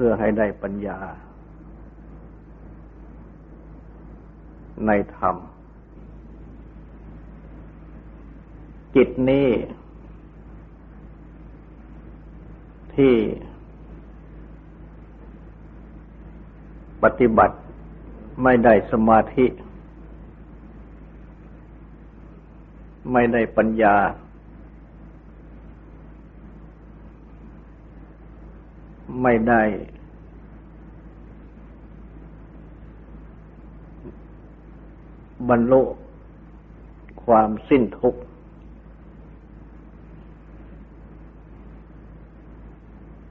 พื่อให้ได้ปัญญา ในธรรม จิตนี้ ที่ ปฏิบัติไม่ได้สมาธิ ไม่ได้ปัญญา ไม่ได้ บรรลุความสิ้นทุกข์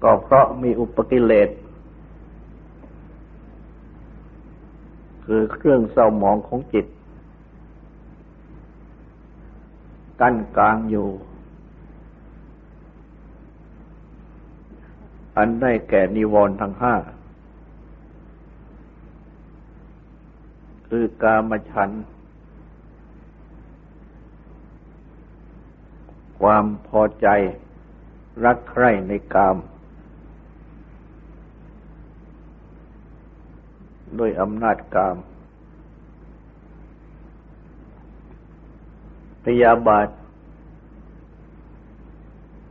ก็เพราะมีอุปกิเลสคือเครื่องเศร้าหมองของจิต กั้นกลางอยู่ อันได้แก่นิวรณ์ทั้งห้า คือกามฉัน ความพอใจรักใคร่ในกาม ด้วยอำนาจกาม พยาบาท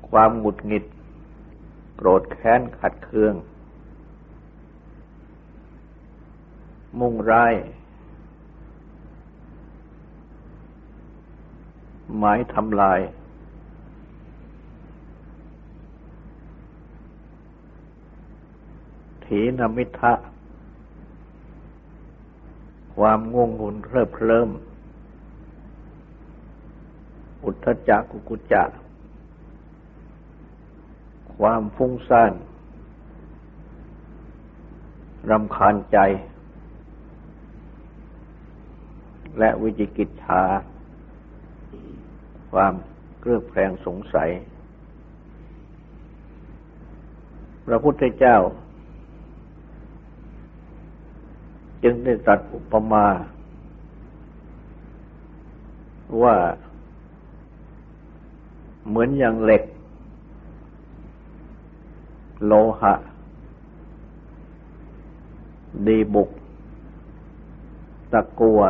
ความหงุดหงิด โกรธแค้นขัดเคือง มุ่งร้าย หมายทำลาย ถีนมิทะ ความง่วงหุนเริบเริ่มอุทธจักกุกุจัก ความฟุ้งซ่านรำคาญใจ และวิจิกิจชา ความเครือบแคลงสงสัย พระพุทธเจ้า จึงได้ตรัสอุปมา ว่าเหมือนอย่างเหล็ก โลหะ ดีบุก ตะกัว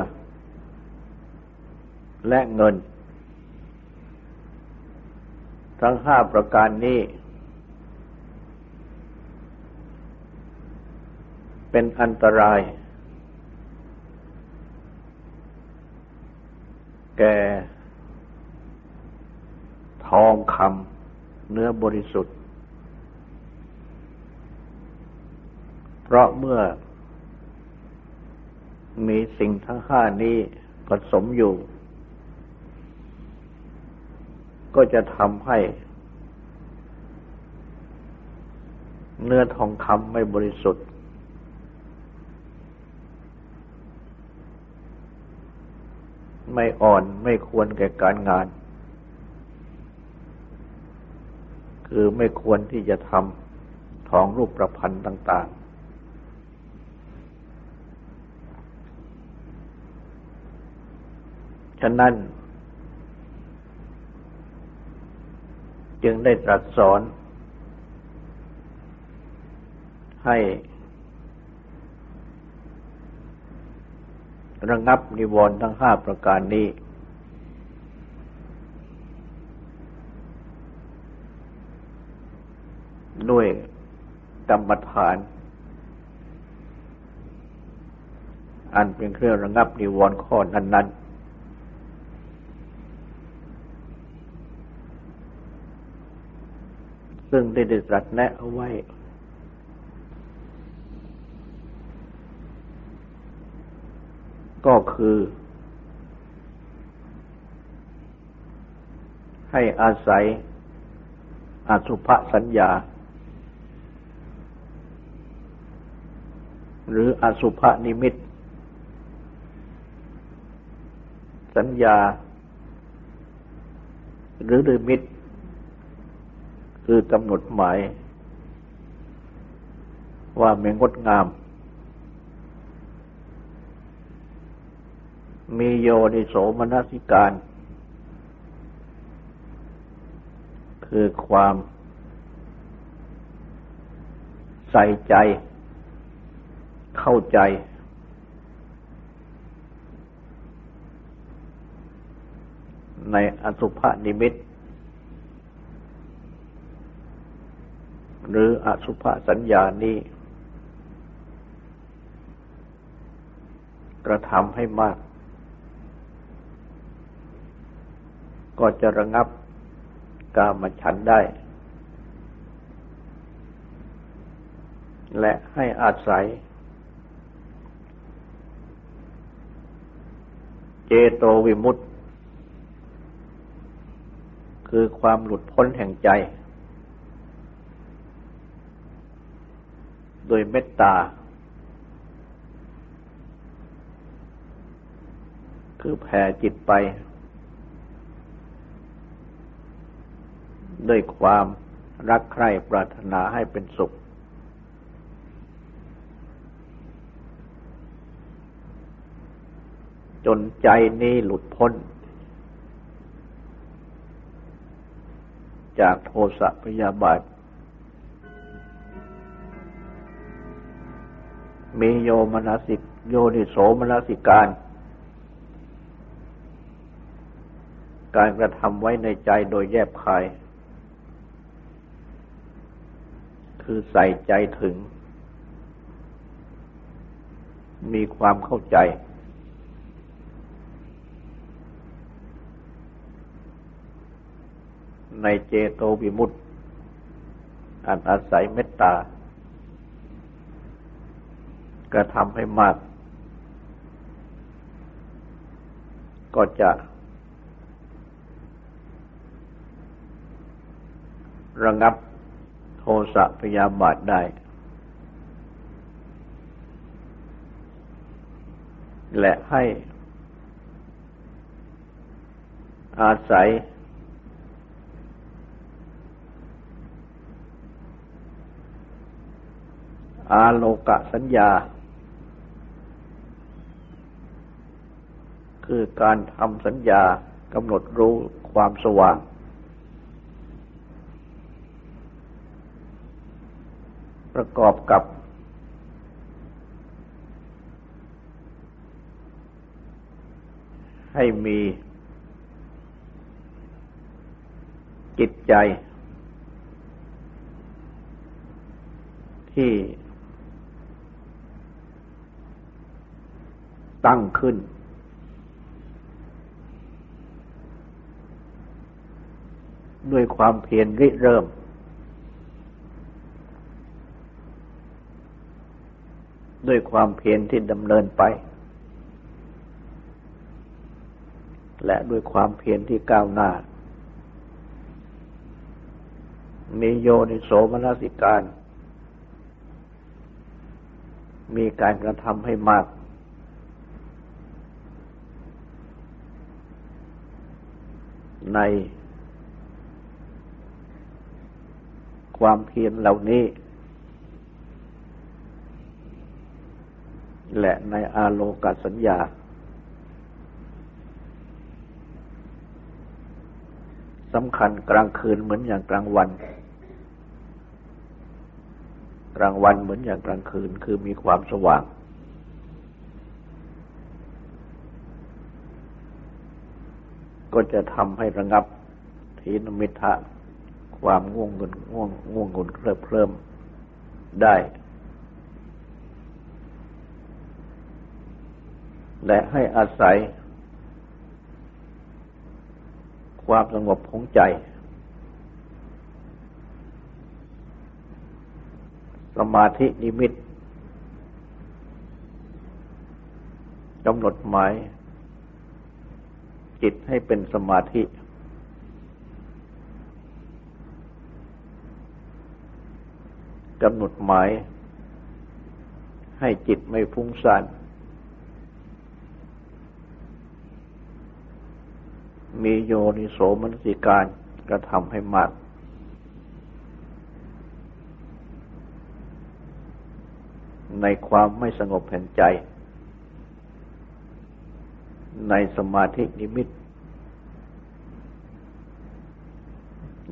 และเงิน ทั้งห้าประการนี้ เป็นอันตราย แก่ทองคำเนื้อบริสุทธิ เพราะเมื่อ มีสิ่งทั้งห้านี้ผสมอยู่ ก็จะทำให้ เนื้อทองคำไม่บริสุทธิ์ ไม่อ่อนไม่ควรแก่การงานคือไม่ควรที่จะทำทองรูปประพันธ์ต่าง ๆ ฉะนั้น จึงได้ตรัสสอน ให้ระงับนิวรณ์ทั้งห้าประการนี้ ด้วยกรรมฐาน อันเป็นเครื่องระงับนิวรณ์ข้อนั้น ๆ ซึ่งได้ได้ตรัสแนะเอาไว้ ก็คือ ให้อาศัยอสุภสัญญา หรืออสุภนิมิต สัญญา หรือนิมิต คือกำหนดหมาย ว่ามีงดงาม มีโยนิโสมนสิการ คือความใส่ใจ เข้าใจในอสุภนิมิต หรืออสุภสัญญานี้ กระทำให้มาก ก็จะระงับกามฉันได้ และให้อาศัย เจโตวิมุตติคือความหลุดพ้นแห่งใจ โดยเมตตา คือแผ่จิตไป ด้วยความรักใคร่ปรารถนาให้เป็นสุข จนใจนี้หลุดพ้น จากโทสะพยาบาท มีโยมนสิกโยนิโสมนสิการ การกระทำไว้ในใจโดยแยบคาย คือใส่ใจถึง มีความเข้าใจ ในเจโตวิมุตติอันอาศัยเมตตา กระทำให้มาก ก็จะระงับโทสะพยาบาทได้ และให้อาศัย อาโลกะสัญญา คือการทำสัญญากำหนดรู้ความสว่าง ประกอบกับ ให้มีจิตใจ ที่ตั้งขึ้น ด้วยความเพียรริเริ่ม ด้วยความเพียรที่ดำเนินไป และด้วยความเพียรที่ก้าวหน้า มีโยนิโสมนสิการ มีการกระทำให้มากใน ความเพียรเหล่านี้ และในอาโลกสัญญา สำคัญกลางคืนเหมือนอย่างกลางวัน กลางวันเหมือนอย่างกลางคืนคือมีความสว่างก็จะทำให้ระงับทีนมิทะ ความง่วงเงินง่วงง่วงเงินเคลิบเคลิ้มได้ และให้อาศัย ความสงบของใจ สมาธินิมิตกำหนดหมายจิตให้เป็นสมาธิ กำหนดหมาย ให้จิตไม่ฟุ้งซ่าน มีโยนิโสมนสิการกระทำให้มาก ในความไม่สงบแห่งใจ ในสมาธินิมิต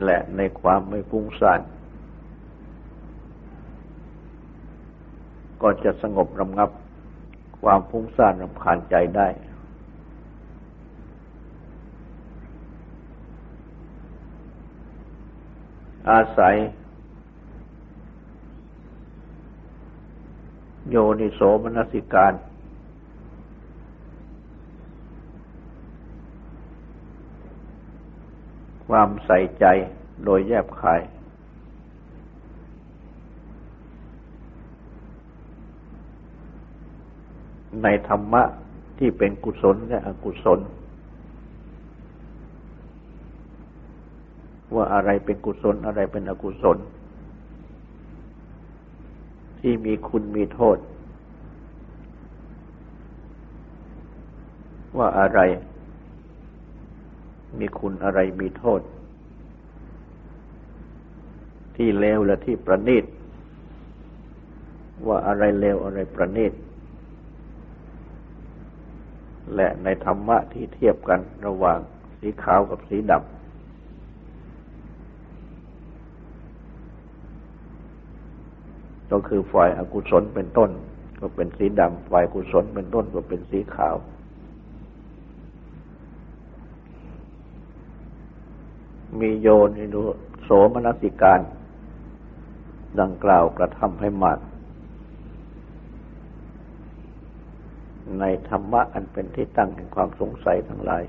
และในความไม่ฟุ้งซ่าน ก็จะสงบระงับความฟุ้งซ่านรำคาญใจได้ อาศัย โยนิโสมนสิการ ความใส่ใจโดยแยบขาย ในธรรมะที่เป็นกุศลและอกุศล ว่าอะไรเป็นกุศลอะไรเป็นอกุศล ที่มีคุณมีโทษ ว่าอะไร มีคุณอะไรมีโทษ ที่เลวและที่ประณีตว่าอะไรเลวอะไรประณีต และในธรรมะที่เทียบกันระหว่างสีขาวกับสีดำก็คือฝ่ายอากุศลเป็นต้น ก็เป็นสีดำฝ่ายกุศลเป็นต้นก็เป็นสีขาว มีโยนิโนโสมนสิการ ดังกล่าวกระทำให้มาก ในธรรมะอันเป็นที่ตั้งแห่งความสงสัยทั้งหลาย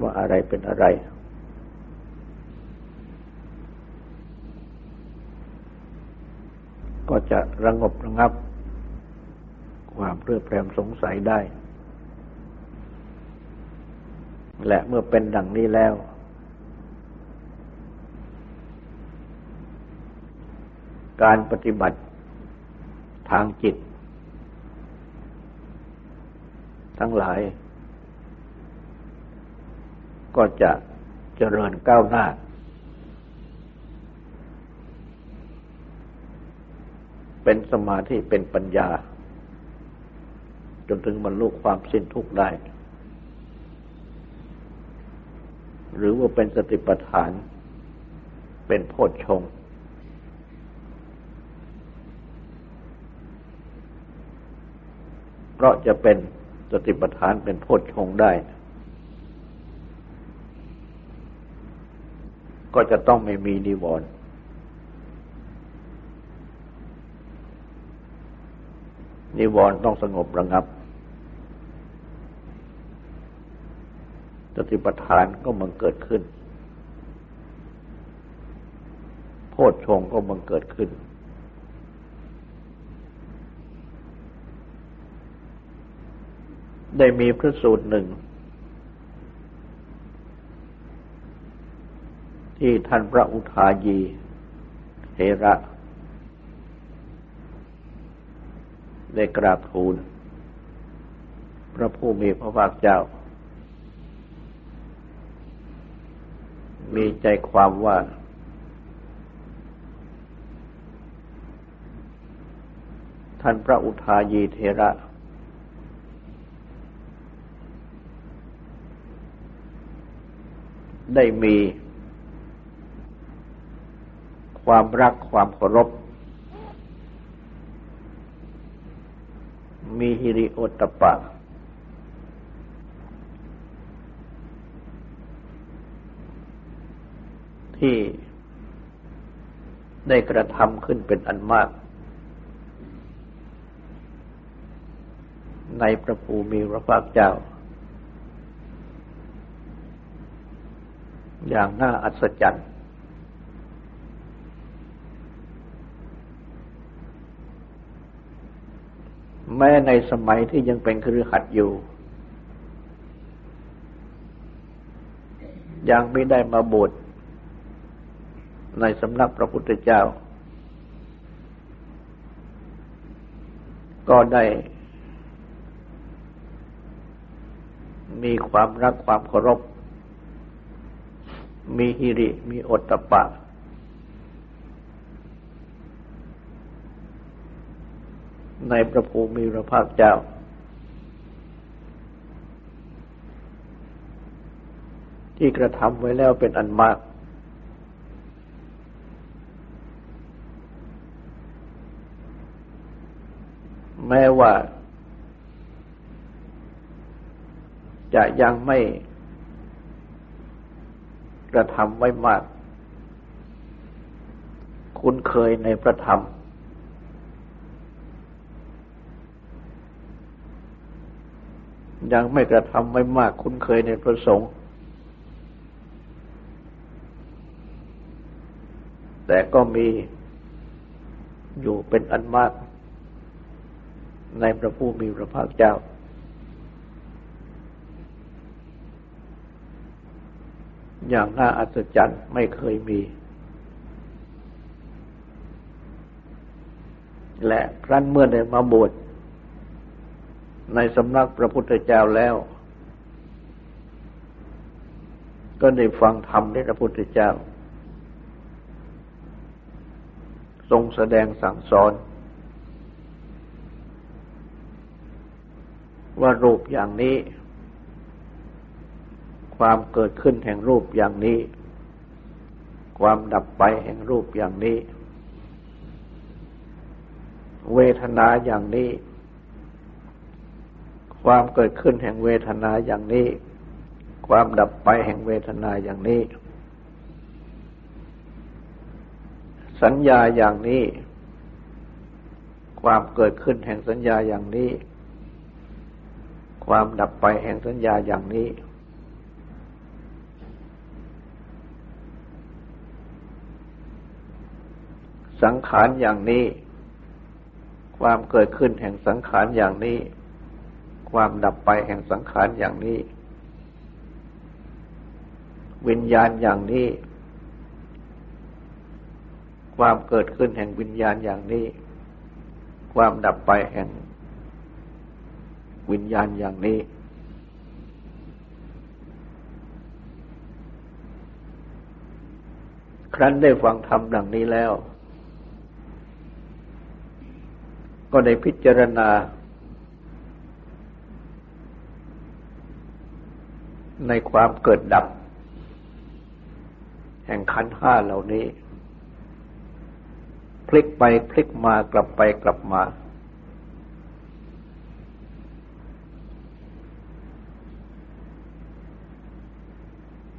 ว่าอะไรเป็นอะไร ก็จะระงบระงับ ความเพลือแปรมสงสัยได้ และเมื่อเป็นดังนี้แล้วการปฏิบัติ ทางจิต ทั้งหลาย ก็จะเจริญก้าวหน้า เป็นสมาธิเป็นปัญญา จนถึงบรรลุความสิ้นทุกข์ได้ หรือว่าเป็นสติปัฏฐาน เป็นโพชฌงค์ เพราะจะเป็นสติปัฏฐานเป็นโพชฌงได้ ก็จะต้องไม่มีนิวรณ์นิวรณ์ต้องสงบระงับ สติปัฏฐานก็มันเกิดขึ้น โพชฌงก็มันเกิดขึ้น ได้มีพระสูตรหนึ่ง ที่ท่านพระอุทายีเทระ ได้กราบทูล พระผู้มีพระภาคเจ้า มีใจความว่าท่านพระอุทายีเทระ ได้มีความรักความเคารพ มีฮิริโอตปะ ที่ได้กระทำขึ้นเป็นอันมาก ในพระภูมิพระภาคเจ้า อย่างน่าอัศจรรย์ แม้ในสมัยที่ยังเป็นครือขัดอยู่ ยังไม่ได้มาบวชในสำนักพระพุทธเจ้า ก็ได้ มีความรักความเคารพ มีฮิริ มีอตตะปะ ในพระภูมิพระภาคเจ้า ที่กระทำไว้แล้วเป็นอันมาก แม้ว่าจะยังไม่ กระทำไว้มาก คุ้นเคยในพระธรรม ยังไม่กระทำไม่มากคุ้นเคยในประสงค์แต่ก็มีอยู่เป็นอันมาก ในพระผู้มีพระภาคเจ้า อย่างน่าอัศจรรย์ไม่เคยมี และครั้นเมื่อได้มาบวชในสำนักพระพุทธเจ้าแล้ว ก็ได้ฟังธรรมที่พระพุทธเจ้า ทรงแสดงสั่งสอน ว่ารูปอย่างนี้ ความเกิดขึ้นแห่งรูปอย่างนี้ ความดับไปแห่งรูปอย่างนี้ เวทนาอย่างนี้ ความเกิดขึ้นแห่งเวทนาอย่างนี้ ความดับไปแห่งเวทนาอย่างนี้ สัญญาอย่างนี้ ความเกิดขึ้นแห่งสัญญาอย่างนี้ ความดับไปแห่งสัญญาอย่างนี้ สังขารอย่างนี้ ความเกิดขึ้นแห่งสังขารอย่างนี้ ความดับไปแห่งสังขารอย่างนี้ วิญญาณอย่างนี้ ความเกิดขึ้นแห่งวิญญาณอย่างนี้ ความดับไปแห่ง วิญญาณอย่างนี้ครั้นได้ฟังธรรมดังนี้แล้ว ก็ได้พิจารณา ในความเกิดดับ แห่งขันห้าเหล่านี้ พลิกไปพลิกมากลับไปกลับมา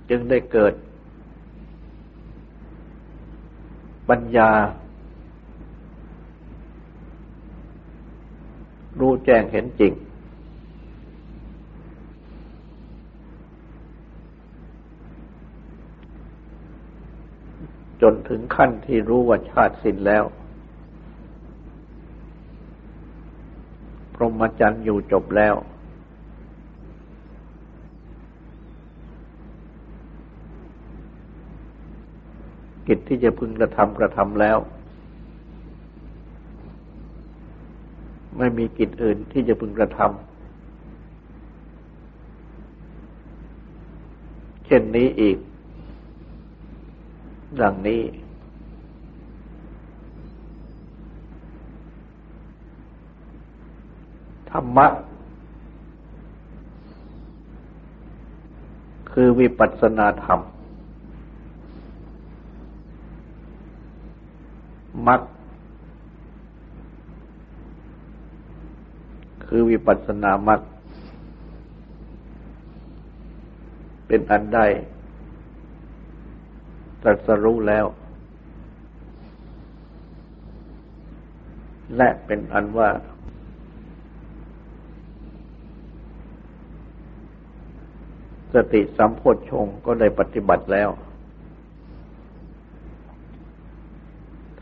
จึงได้เกิด ปัญญา รู้แจ้งเห็นจริง จนถึงขั้นที่รู้ว่าชาติสิ้นแล้ว พรหมจรรย์อยู่จบแล้ว กิจที่จะพึงกระทำกระทำแล้ว ไม่มีกิจอื่นที่จะพึงกระทำเช่นนี้อีก ดังนี้ ธรรมะ คือวิปัสสนาธรรมมัก คือวิปัสสนามรรคเป็นอันได้ตรัสรู้แล้ว และเป็นอันว่า สติสัมโพชฌงก็ได้ปฏิบัติแล้ว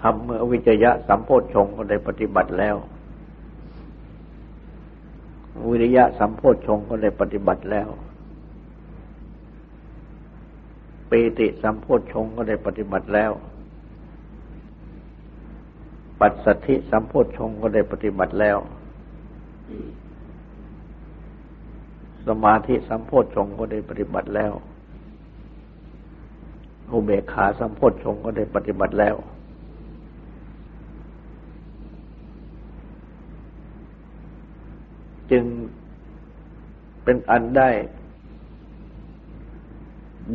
ทำเมื่อวิจยะสัมโพชฌงก็ได้ปฏิบัติแล้ว วิริยะสัมโพชฌงก็ได้ปฏิบัติแล้วปีติสัมโพชฌงก็ได้ปฏิบัติแล้ว ปัสสัทธิสัมโพชฌงก็ได้ปฏิบัติแล้ว สมาธิสัมโพชฌงก็ได้ปฏิบัติแล้ว อุเบกขาสัมโพชฌงก็ได้ปฏิบัติแล้ว จึงเป็นอันได้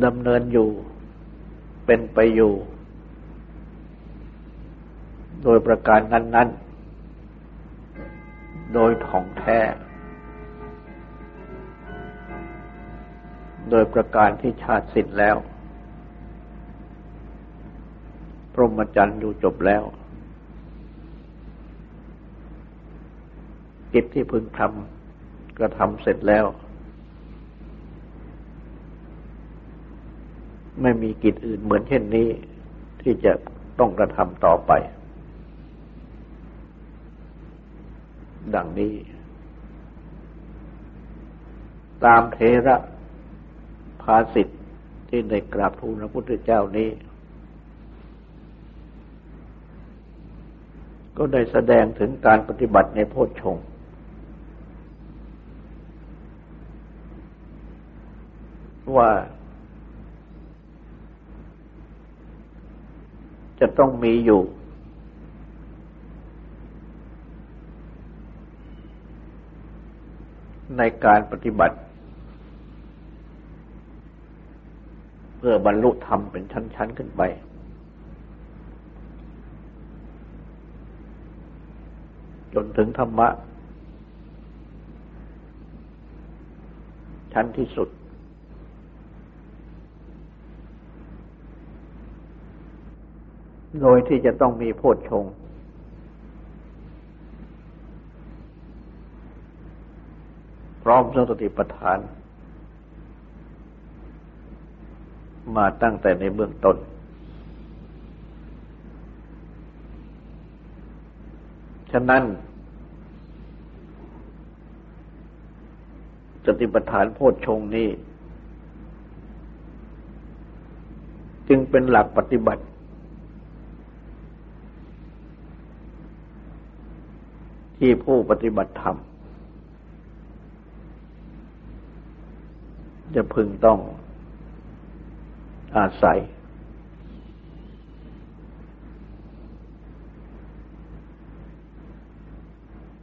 ดำเนินอยู่ เป็นไปอยู่ โดยประการนั้น ๆ โดยถ่องแท้ โดยประการที่ชาติสิ้นแล้ว พรหมจรรย์อยู่จบแล้ว กิจที่พึงทำก็ทำเสร็จแล้ว ไม่มีกิจอื่นเหมือนเช่นนี้ ที่จะต้องกระทำต่อไป ดังนี้ ตามเทระภาสิทธิ์ที่ได้กราบทูลพระพุทธเจ้านี้ก็ได้แสดงถึงการปฏิบัติในโพชฌง ว่าจะต้องมีอยู่ ในการปฏิบัติ เพื่อบรรลุธรรมเป็นชั้น ๆ ขึ้นไป จนถึงธรรมะ ชั้นที่สุด โดยที่จะต้องมีโพชฌงพร้อมสติปัฏฐาน มาตั้งแต่ในเบื้องต้น ฉะนั้น สติปัฏฐานโพชฌงนี้ จึงเป็นหลักปฏิบัติ ที่ผู้ปฏิบัติธรรม จะพึงต้องอาศัย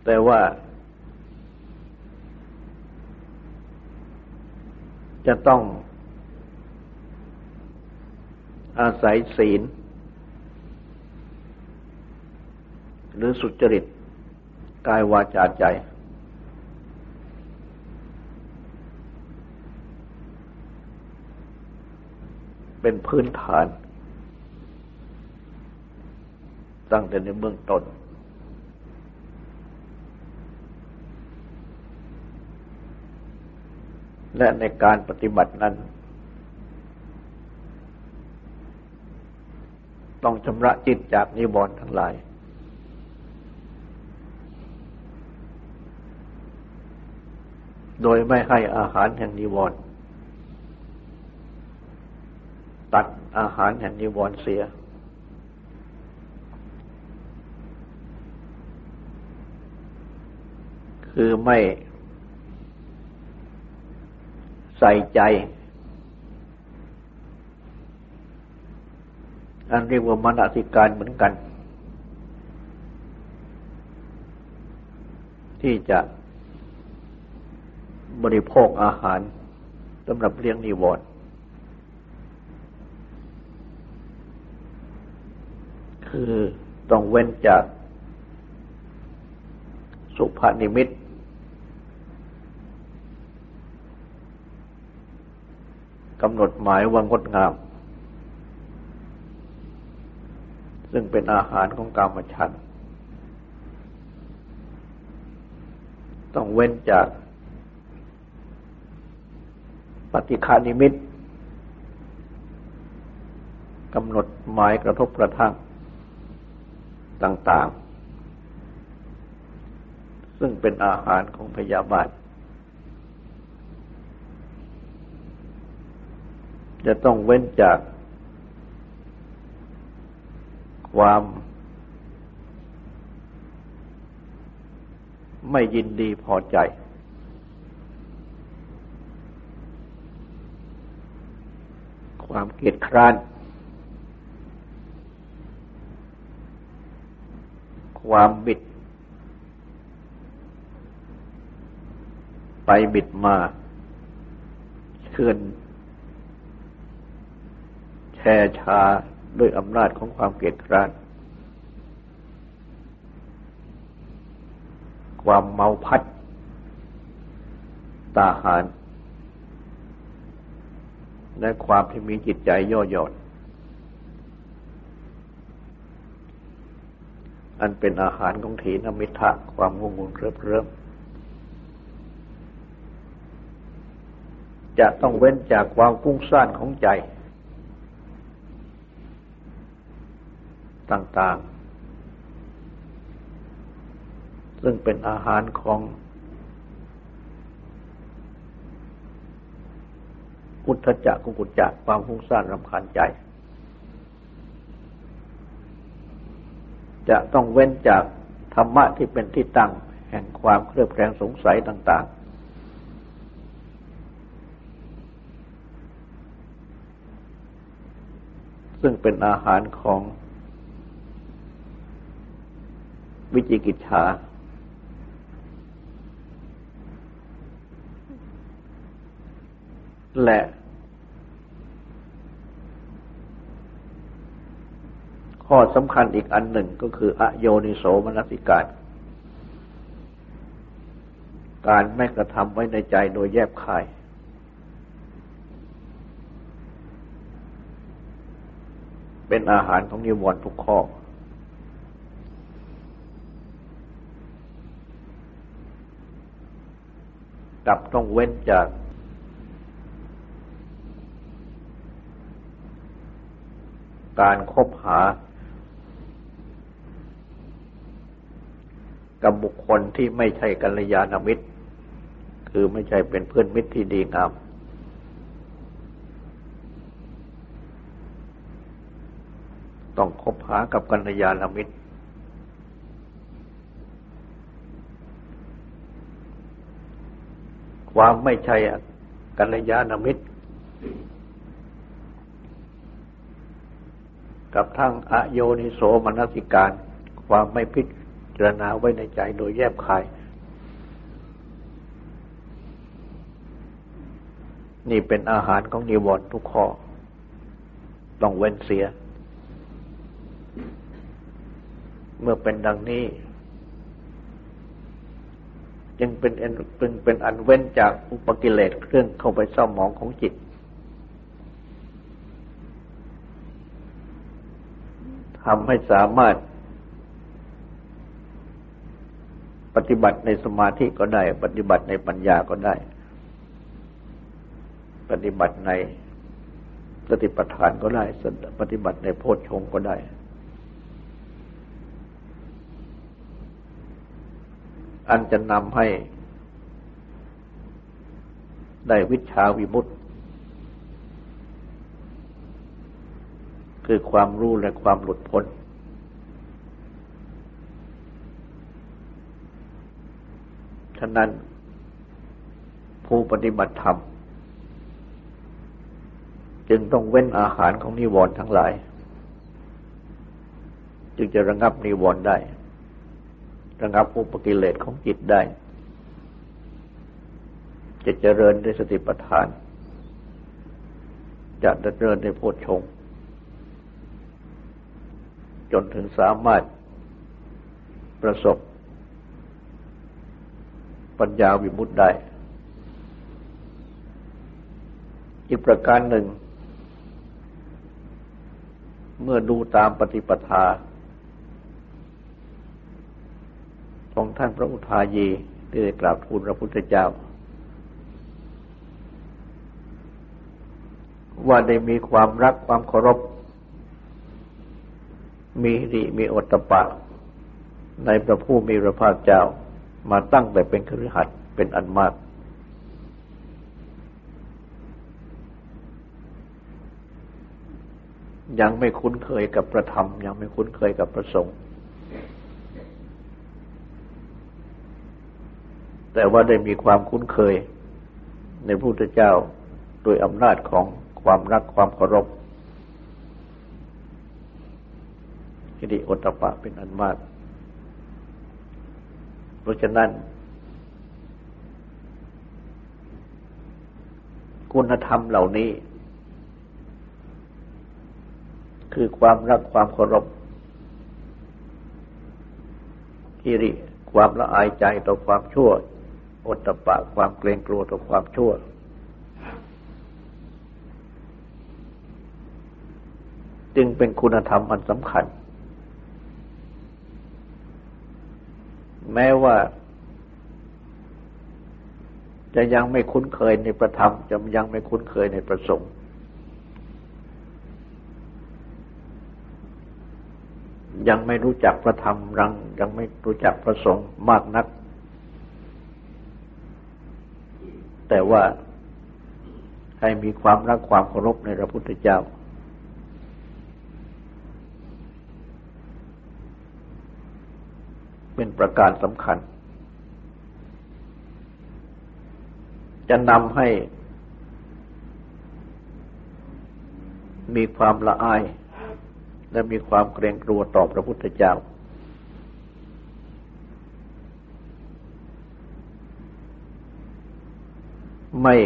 แต่ว่าจะต้องอาศัยศีล หรือสุจริต กายวาจาใจ เป็นพื้นฐาน ตั้งแต่ในเบื้องต้น และในการปฏิบัตินั้น ต้องชำระจิตจากนิวรณ์ทั้งหลาย โดยไม่ให้อาหารแห่งนิวรณ์ตัดอาหารแห่งนิวรณ์เสีย คือไม่ใส่ใจ อันเรียกว่ามนสิการเหมือนกัน ที่จะ บริโภคอาหารสำหรับเลี้ยงนิวรณ์คือต้องเว้นจากสุภานิมิตกำหนดหมายว่างดงาม ซึ่งเป็นอาหารของกามฉันต้องเว้นจาก ปฏิคานิมิตกำหนดหมายกระทบกระทั่งต่าง ๆ ซึ่งเป็นอาหารของพยาบาท จะต้องเว้นจาก ความไม่ยินดีพอใจ ความเกียดคร้าน ความบิด ไปบิดมาเชื่อนแช่ชาด้วยอำนาจของความเกลียดคร้าน ความเมาพัดตาหาร และความที่มีจิตใจย่อหย่อน อันเป็นอาหารของถีนมิทะความงงงเริบเริ่มจะต้องเว้นจากความกุ้งซ่านของใจ ต่างๆ ซึ่งเป็นอาหารของ อุทธจักกุกุจจะความฟุ้งซ่านรำคาญใจ จะต้องเว้นจากธรรมะที่เป็นที่ตั้ง แห่งความเครือบแคลงสงสัยต่าง ๆ ซึ่งเป็นอาหารของวิจิกิจฉา และ ข้อสำคัญอีกอันหนึ่งก็คือ อโยนิโสมนสิการ การไม่กระทำไว้ในใจโดยแยบคาย เป็นอาหารของนิวรณ์ทุกข้อกับต้องเว้นจาก การคบหา กับบุคคลที่ไม่ใช่กัลยาณมิตร คือไม่ใช่เป็นเพื่อนมิตรที่ดีงามต้องคบหากับกัลยาณมิตร ความไม่ใช่กัลยาณมิตร กับทั้งอโยนิโสมนสิการ ความไม่พิจารณาไว้ในใจโดยแยบคาย นี่เป็นอาหารของนิวรณ์ทุกข้อ ต้องเว้นเสีย เมื่อเป็นดังนี้ จึงเป็นเป็นเป็นอันเว้นจากอุปกิเลสเครื่องเข้าไปเศร้าหมองของจิต ทำให้สามารถ ปฏิบัติในสมาธิก็ได้ ปฏิบัติในปัญญาก็ได้ ปฏิบัติในสติปัฏฐานก็ได้ ปฏิบัติในโพชฌงก็ได้ อันจะนำให้ได้วิชาวิมุตติ คือความรู้และความหลุดพ้น ฉะนั้น ผู้ปฏิบัติธรรม จึงต้องเว้นอาหารของนิวรณ์ทั้งหลาย จึงจะระงับนิวรณ์ได้ ระงับอุปกิเลสของจิตได้ จะเจริญด้วยสติปัฏฐานจะดำเนินในโพชฌงค์ จนถึงสามารถประสบ ปัญญาวิมุตติได้ อีกประการหนึ่ง เมื่อดูตามปฏิปทา ของท่านพระอุทายีที่ได้กราบทูลพระพุทธเจ้า ว่าได้มีความรักความเคารพ มีดีมีอตตปะ ในพระผู้มีพระภาคเจ้ามาตั้งแต่เป็นครือขัดเป็นอันมาก ยังไม่คุ้นเคยกับประธรรม ยังไม่คุ้นเคยกับประสงค์แต่ว่าได้มีความคุ้นเคยในพระพุทธเจ้าโดยอำนาจของความรักความเคารพ ฮิริโอตปะเป็นอันมาก เพราะฉะนั้น คุณธรรมเหล่านี้ คือความรักความเคารพฮิริ ความละอายใจต่อความชั่วอดตปะความเกรงกลัวต่อความชั่ว จึงเป็นคุณธรรมอันสำคัญ แม้ว่า จะยังไม่คุ้นเคยในประธรรม จะยังไม่คุ้นเคยในประสงค์ ยังไม่รู้จักพระธรรมรัง ยังไม่รู้จักพระสงฆ์มากนัก แต่ว่าให้มีความรักความเคารพในพระพุทธเจ้า เป็นประการสำคัญ จะนำให้ มีความละอาย และมีความเกรงกลัวต่อพระพุทธเจ้า ไม่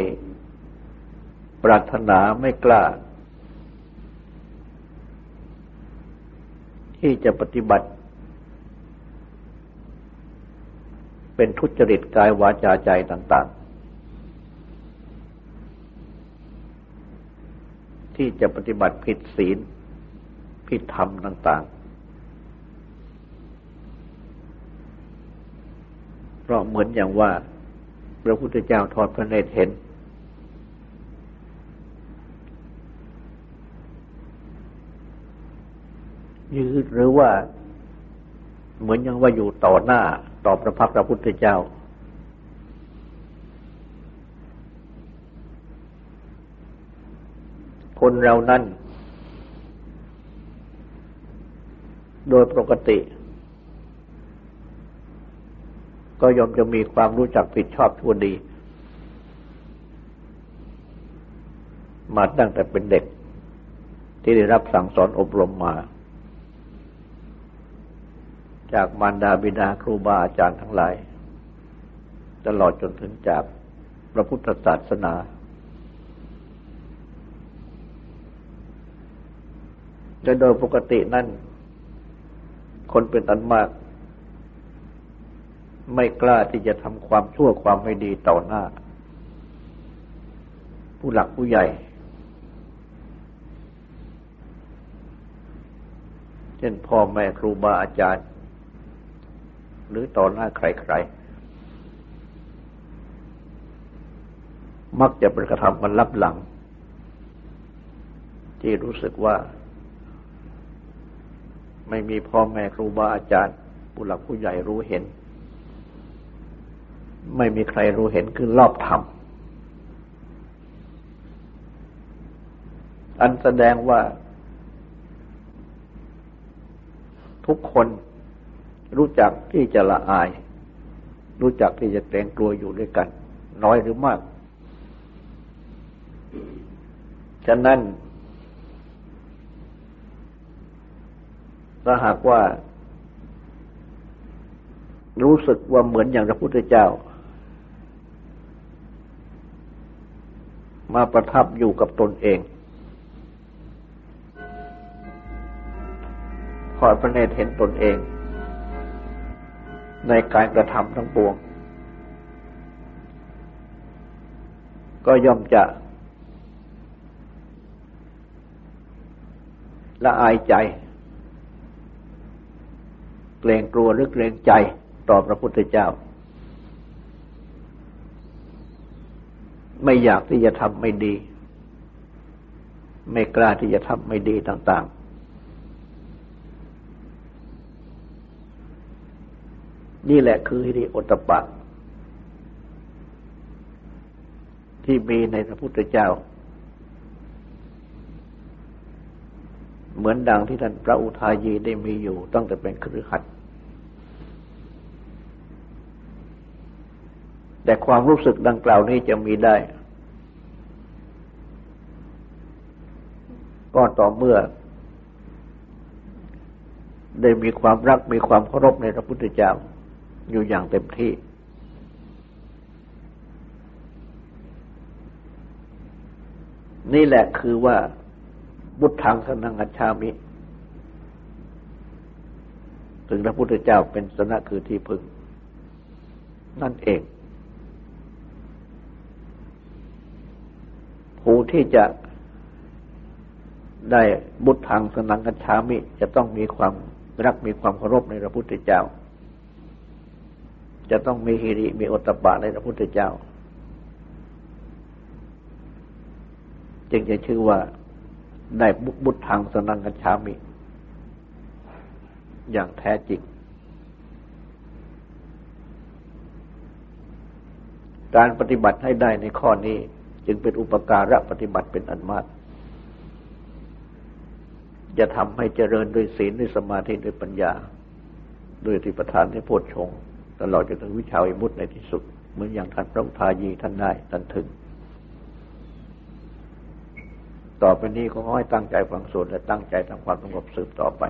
ปรารถนาไม่กล้า ที่จะปฏิบัติ เป็นทุจริตกายวาจาใจต่าง ๆ ที่จะปฏิบัติผิดศีล ผิดธรรมต่าง ๆ เพราะเหมือนอย่างว่า พระพุทธเจ้าทอดพระเนตรเห็น ยืดหรือว่า เหมือนอย่างว่าอยู่ต่อหน้า ต่อพระพักพระพุทธเจ้า คนเรานั้น โดยปกติ ก็ย่อมจะมีความรู้จักผิดชอบทั่วดี มาตั้งแต่เป็นเด็กที่ได้รับสั่งสอนอบรมมา จากมารดาบิดาครูบาอาจารย์ทั้งหลาย ตลอดจนถึงจากพระพุทธศาสนา และโดยปกตินั่นคนเป็นอันมาก ไม่กล้าที่จะทำความชั่วความไม่ดีต่อหน้า ผู้หลักผู้ใหญ่เช่นพ่อแม่ครูบาอาจารย์ หรือต่อหน้าใครๆ มักจะเป็นกระทำมันลับหลัง ที่รู้สึกว่า ไม่มีพ่อแม่ครูบาอาจารย์ผู้หลักผู้ใหญ่รู้เห็น ไม่มีใครรู้เห็นคือรอบธรรมอันแสดงว่าทุกคน รู้จักที่จะละอาย รู้จักที่จะแต่งกลัวอยู่ด้วยกัน น้อยหรือมาก ฉะนั้นถ้าหากว่า รู้สึกว่าเหมือนอย่างพระพุทธเจ้า มาประทับอยู่กับตนเองคอยพระเนตรเห็นตนเอง ในการกระทำทั้งปวง ก็ย่อมจะ ละอายใจ เกรงกลัวหรือเกรงใจต่อพระพุทธเจ้า ไม่อยากที่จะทำไม่ดี ไม่กล้าที่จะทำไม่ดีต่าง ๆ นี่แหละคือฮิริโอตปะ ที่มีในพระพุทธเจ้า เหมือนดังที่ท่านพระอุทายีได้มีอยู่ตั้งแต่เป็นครือขัดแต่ความรู้สึกดังกล่าวนี้จะมีได้ ก็ต่อเมื่อ ได้มีความรักมีความเคารพในพระพุทธเจ้า อยู่อย่างเต็มที่ นี่แหละคือว่าบุตรทางสนังอัชามิ ถึงพระพุทธเจ้าเป็นสนะคือที่พึง นั่นเอง ผู้ที่จะได้บุตรทางสนังกัญชามิ จะต้องมีความรักมีความเคารพในพระพุทธเจ้า จะต้องมีฮิริมีอตปะในพระพุทธเจ้า จึงจะชื่อว่าได้บุบุตรทางสนังกัญชามิ อย่างแท้จริง การปฏิบัติให้ได้ในข้อนี้จึงเป็นอุปการะปฏิบัติเป็นอันมาก จะทำให้เจริญด้วยศีลด้วยสมาธิด้วยปัญญา ด้วยทิปทานที่โพชฌง ตลอดจนถึงวิชาวิมุตในที่สุด เหมือนอย่างท่านพระพายีท่านได้ท่านถึง ต่อไปนี้ก็ให้ตั้งใจฟังสวดและตั้งใจทำความสงบสืบต่อไป